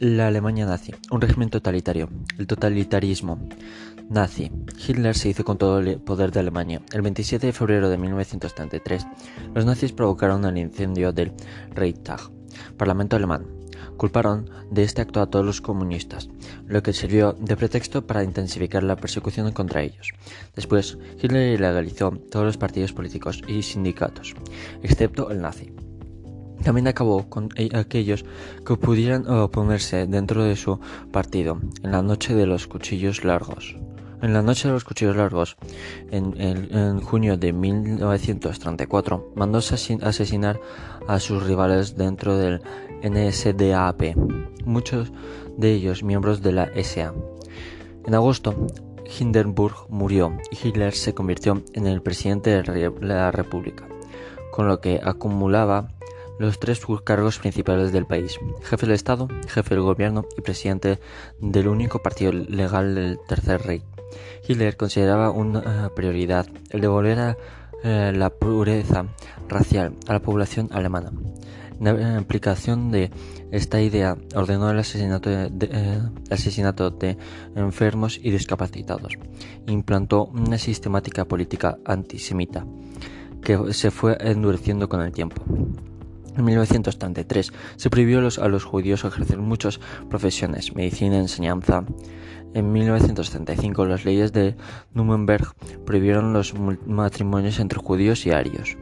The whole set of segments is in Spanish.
La Alemania nazi, un régimen totalitario, el totalitarismo nazi. Hitler se hizo con todo el poder de Alemania. El 27 de febrero de 1933, los nazis provocaron el incendio del Reichstag, parlamento alemán. Culparon de este acto a todos los comunistas, lo que sirvió de pretexto para intensificar la persecución contra ellos. Después, Hitler ilegalizó todos los partidos políticos y sindicatos, excepto el nazi. También acabó con e-, aquellos que pudieran oponerse dentro de su partido en la noche de los cuchillos largos. En la noche de los cuchillos largos, en, junio de 1934, mandó asesinar a sus rivales dentro del NSDAP, muchos de ellos miembros de la SA. En agosto, Hindenburg murió y Hitler se convirtió en el presidente de la República, con lo que acumulaba los tres cargos principales del país, jefe del Estado, jefe del gobierno y presidente del único partido legal del Tercer Rey. Hitler consideraba una prioridad el devolver eh, la pureza racial a la población alemana. En aplicación de esta idea, ordenó el asesinato de, eh, asesinato de enfermos y discapacitados. Implantó una sistemática política antisemita que se fue endureciendo con el tiempo. En 1933 se prohibió a los judíos ejercer muchas profesiones, medicina, enseñanza. En 1935 las leyes de Nuremberg prohibieron los matrimonios entre judíos y arios.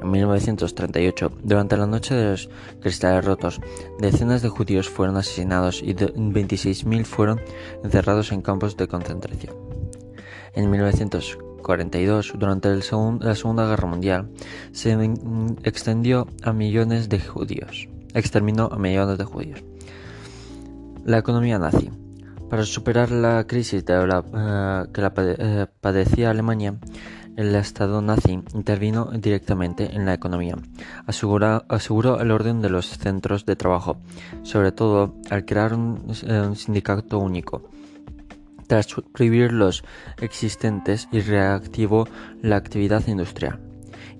En 1938, durante la noche de los cristales rotos, decenas de judíos fueron asesinados y 26.000 fueron encerrados en campos de concentración. En 1940, 42, durante la Segunda Guerra Mundial, se extendió a millones de judíos. Exterminó a millones de judíos. La economía nazi. Para superar la crisis eh, que la eh, padecía Alemania, el Estado nazi intervino directamente en la economía, aseguró el orden de los centros de trabajo, sobre todo al crear un sindicato único tras los existentes y reactivó la actividad industrial.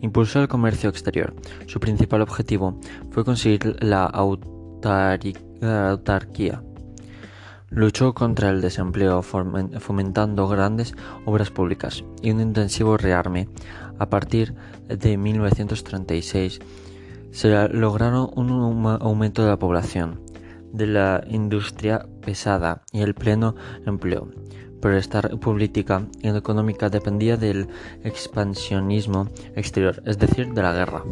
Impulsó el comercio exterior. Su principal objetivo fue conseguir la autarquía. Luchó contra el desempleo fomentando grandes obras públicas y un intensivo rearme. A partir de 1936 se lograron un aumento de la población de la industria pesada y el pleno empleo. Pero esta política económica dependía del expansionismo exterior, es decir, de la guerra.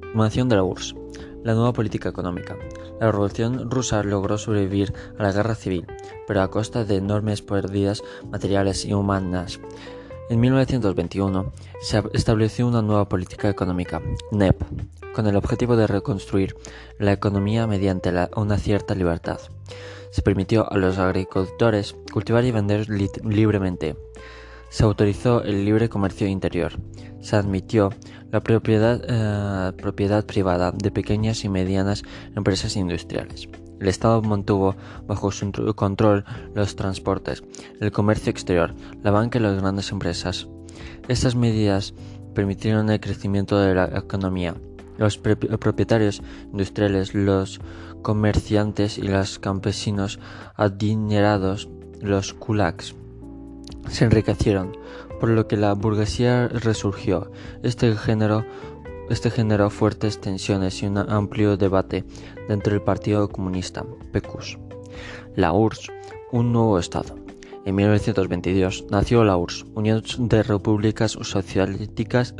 Formación de la URSS. La nueva política económica. La revolución rusa logró sobrevivir a la guerra civil, pero a costa de enormes pérdidas materiales y humanas. En 1921 se estableció una nueva política económica, NEP, con el objetivo de reconstruir la economía mediante una cierta libertad. Se permitió a los agricultores cultivar y vender libremente. Se autorizó el libre comercio interior. Se admitió la propiedad, eh, privada de pequeñas y medianas empresas industriales. El Estado mantuvo bajo su control los transportes, el comercio exterior, la banca y las grandes empresas. Estas medidas permitieron el crecimiento de la economía. Los propietarios industriales, los comerciantes y los campesinos adinerados, los kulaks, se enriquecieron, por lo que la burguesía resurgió. Este género este generó fuertes tensiones y un amplio debate dentro del Partido Comunista, PECUS. La URSS, un nuevo Estado. En 1922 nació la URSS, Unión de Repúblicas Socialistas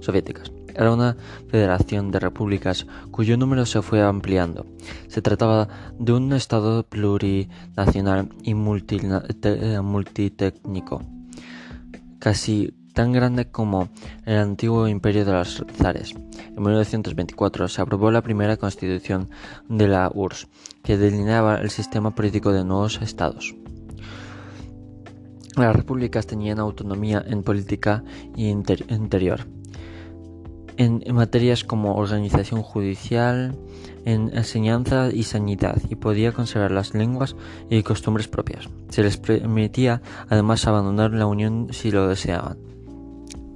Soviéticas. Era una federación de repúblicas cuyo número se fue ampliando. Se trataba de un Estado plurinacional y multitécnico, casi tan grande como el antiguo imperio de los zares. En 1924 se aprobó la primera constitución de la URSS, que delineaba el sistema político de nuevos estados. Las repúblicas tenían autonomía en política y interior, en, materias como organización judicial, en enseñanza y sanidad, y podía conservar las lenguas y costumbres propias. Se les permitía además abandonar la Unión si lo deseaban.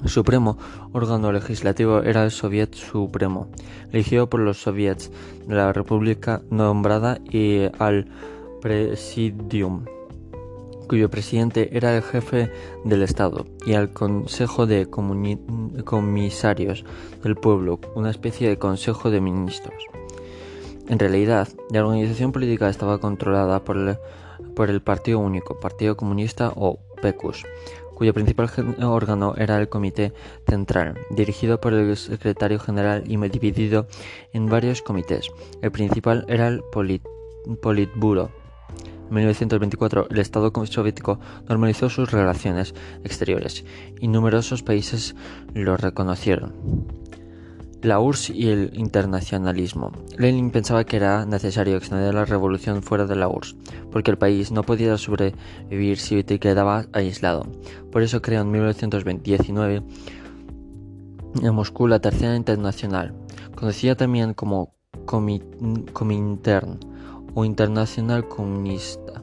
Supremo órgano legislativo era el Soviet Supremo, elegido por los soviets de la República nombrada y al Presidium, cuyo presidente era el jefe del Estado, y al Consejo de Comisarios del Pueblo, una especie de Consejo de Ministros. En realidad, la organización política estaba controlada por el, por el Partido Único, Partido Comunista o PECUS, cuyo principal órgano era el Comité Central, dirigido por el secretario general y dividido en varios comités. El principal era el Politburo. En 1924, el Estado soviético normalizó sus relaciones exteriores y numerosos países lo reconocieron la URSS y el internacionalismo. Lenin pensaba que era necesario extender la revolución fuera de la URSS, porque el país no podía sobrevivir si quedaba aislado. Por eso creó en 1919 en Moscú la Tercera Internacional, conocida también como Comintern o Internacional Comunista.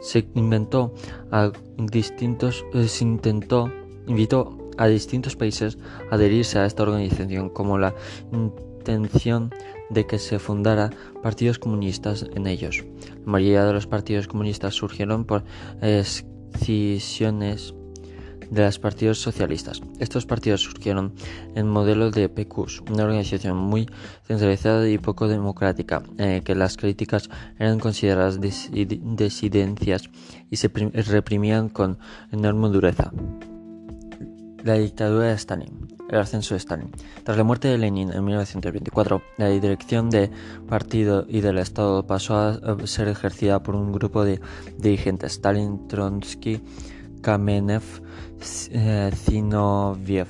Se inventó a distintos, eh, se intentó, invitó a distintos países adherirse a esta organización como la intención de que se fundara partidos comunistas en ellos. La mayoría de los partidos comunistas surgieron por escisiones de los partidos socialistas. Estos partidos surgieron en modelo de PQs, una organización muy centralizada y poco democrática, en el que las críticas eran consideradas disidencias y se reprimían con enorme dureza. La dictadura de Stalin. El ascenso de Stalin. Tras la muerte de Lenin en 1924, la dirección del partido y del Estado pasó a ser ejercida por un grupo de dirigentes: Stalin, Trotsky, Kamenev, eh, Zinoviev.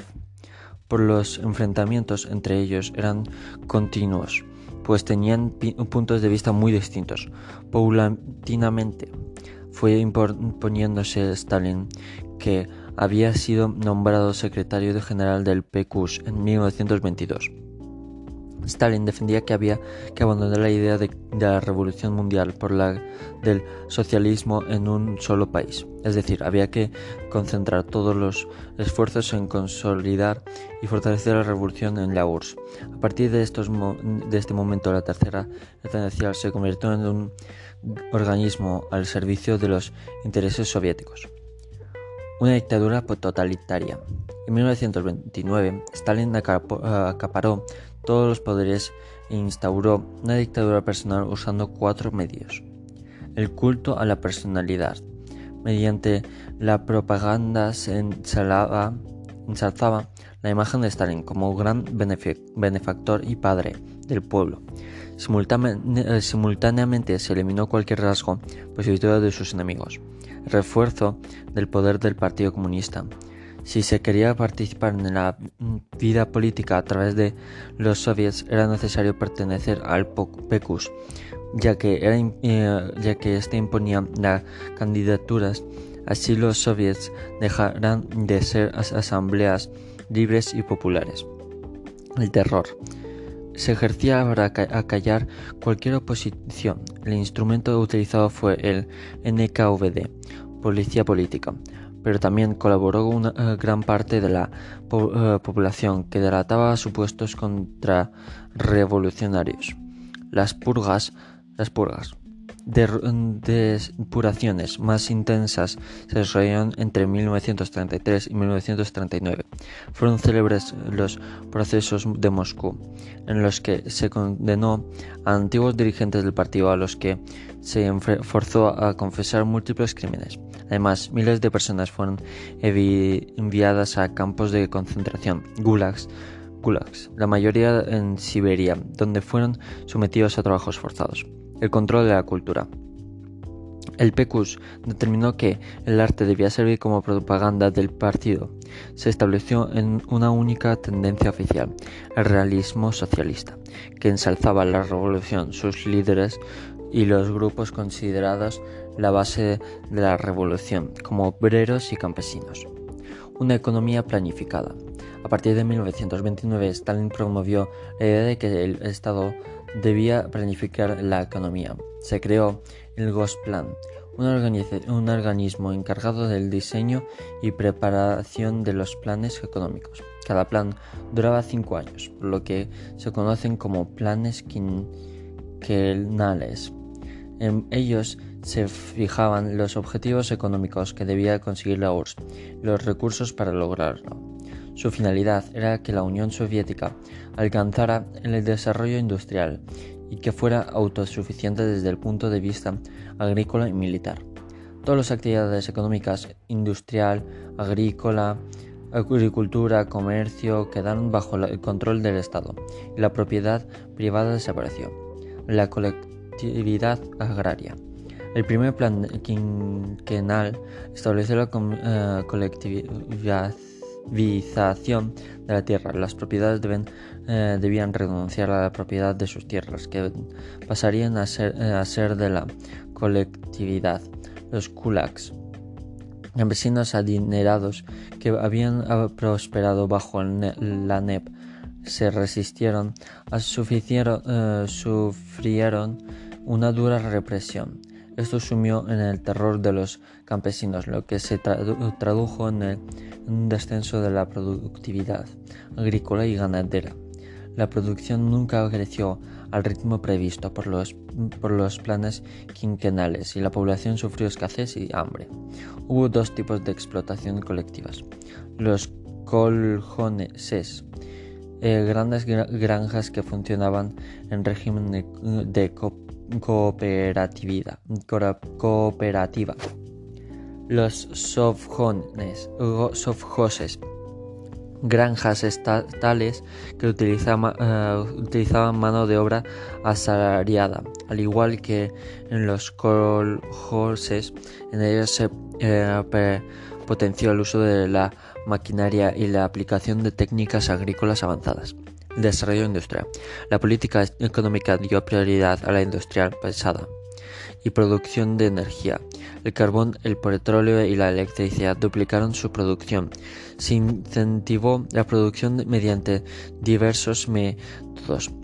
Por los enfrentamientos entre ellos eran continuos, pues tenían puntos de vista muy distintos. Paulatinamente fue imponiéndose Stalin que había sido nombrado secretario general del PQS en 1922. Stalin defendía que había que abandonar la idea de, la revolución mundial por la del socialismo en un solo país, es decir, había que concentrar todos los esfuerzos en consolidar y fortalecer la revolución en la URSS. A partir de, este momento, la tercera internacional se convirtió en un organismo al servicio de los intereses soviéticos una dictadura totalitaria. En 1929, Stalin acaparó todos los poderes e instauró una dictadura personal usando cuatro medios. El culto a la personalidad. Mediante la propaganda se ensalzaba la imagen de Stalin como gran benefactor y padre del pueblo. Simultáneamente se eliminó cualquier rasgo positivo de sus enemigos refuerzo del poder del Partido Comunista. Si se quería participar en la vida política a través de los soviets era necesario pertenecer al PECUS, ya que, era, eh, ya que este imponía las candidaturas. Así los soviets dejarán de ser asambleas libres y populares. El terror se ejercía para acallar cualquier oposición. El instrumento utilizado fue el NKVD, Policía Política, pero también colaboró una eh, gran parte de la eh, población que delataba supuestos contrarrevolucionarios. Las purgas, las purgas depuraciones más intensas se desarrollaron entre 1933 y 1939. Fueron célebres los procesos de Moscú, en los que se condenó a antiguos dirigentes del partido a los que se forzó a confesar múltiples crímenes. Además, miles de personas fueron enviadas a campos de concentración, gulags, la mayoría en Siberia, donde fueron sometidos a trabajos forzados el control de la cultura. El PECUS determinó que el arte debía servir como propaganda del partido. Se estableció en una única tendencia oficial, el realismo socialista, que ensalzaba la revolución, sus líderes y los grupos considerados la base de la revolución, como obreros y campesinos. Una economía planificada. A partir de 1929, Stalin promovió la idea de que el Estado debía planificar la economía. Se creó el Gosplan, un, organismo encargado del diseño y preparación de los planes económicos. Cada plan duraba cinco años, por lo que se conocen como planes quinquenales. En ellos se fijaban los objetivos económicos que debía conseguir la URSS los recursos para lograrlo. Su finalidad era que la Unión Soviética alcanzara el desarrollo industrial y que fuera autosuficiente desde el punto de vista agrícola y militar. Todas las actividades económicas, industrial, agrícola, agricultura, comercio, quedaron bajo el control del Estado y la propiedad privada desapareció. La colectividad agraria. El primer plan quinquenal estableció la eh, colectividad de la tierra. Las propiedades eh, debían renunciar a la propiedad de sus tierras, que pasarían a ser, eh, a ser de la colectividad. Los kulaks, campesinos adinerados que habían ah, prosperado bajo la NEP, se resistieron, a eh, sufrieron una dura represión. Esto sumió en el terror de los campesinos, lo que se tradujo en un descenso de la productividad agrícola y ganadera. La producción nunca creció al ritmo previsto por los, por los planes quinquenales y la población sufrió escasez y hambre. Hubo dos tipos de explotación colectivas. Los coljoneses, eh, grandes granjas que funcionaban en régimen de, de cooperativa. cooperativa. Los sovjones, sovjoses, granjas estatales que utilizaban, eh, utilizaban, mano de obra asalariada, al igual que en los coljoses, en ellos se eh, potenció el uso de la maquinaria y la aplicación de técnicas agrícolas avanzadas. Desarrollo industrial. La política económica dio prioridad a la industria pesada y producción de energía. El carbón, el petróleo y la electricidad duplicaron su producción. Se incentivó la producción mediante diversos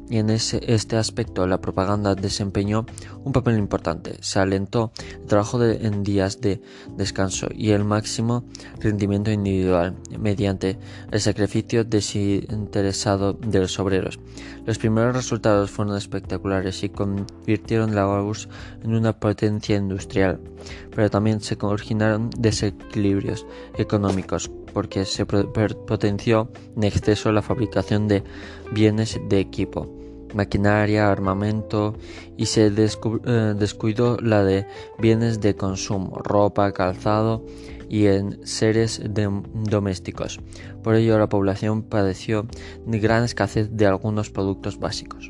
y en ese, este aspecto la propaganda desempeñó un papel importante. Se alentó el trabajo en días de descanso y el máximo rendimiento individual mediante el sacrificio desinteresado de los obreros. Los primeros resultados fueron espectaculares y convirtieron la URSS en una potencia industrial, pero también se originaron desequilibrios económicos porque se potenció en exceso la fabricación de bienes de equipo maquinaria, armamento y se eh, descuidó la de bienes de consumo, ropa, calzado y en seres domésticos. Por ello la población padeció gran escasez de algunos productos básicos.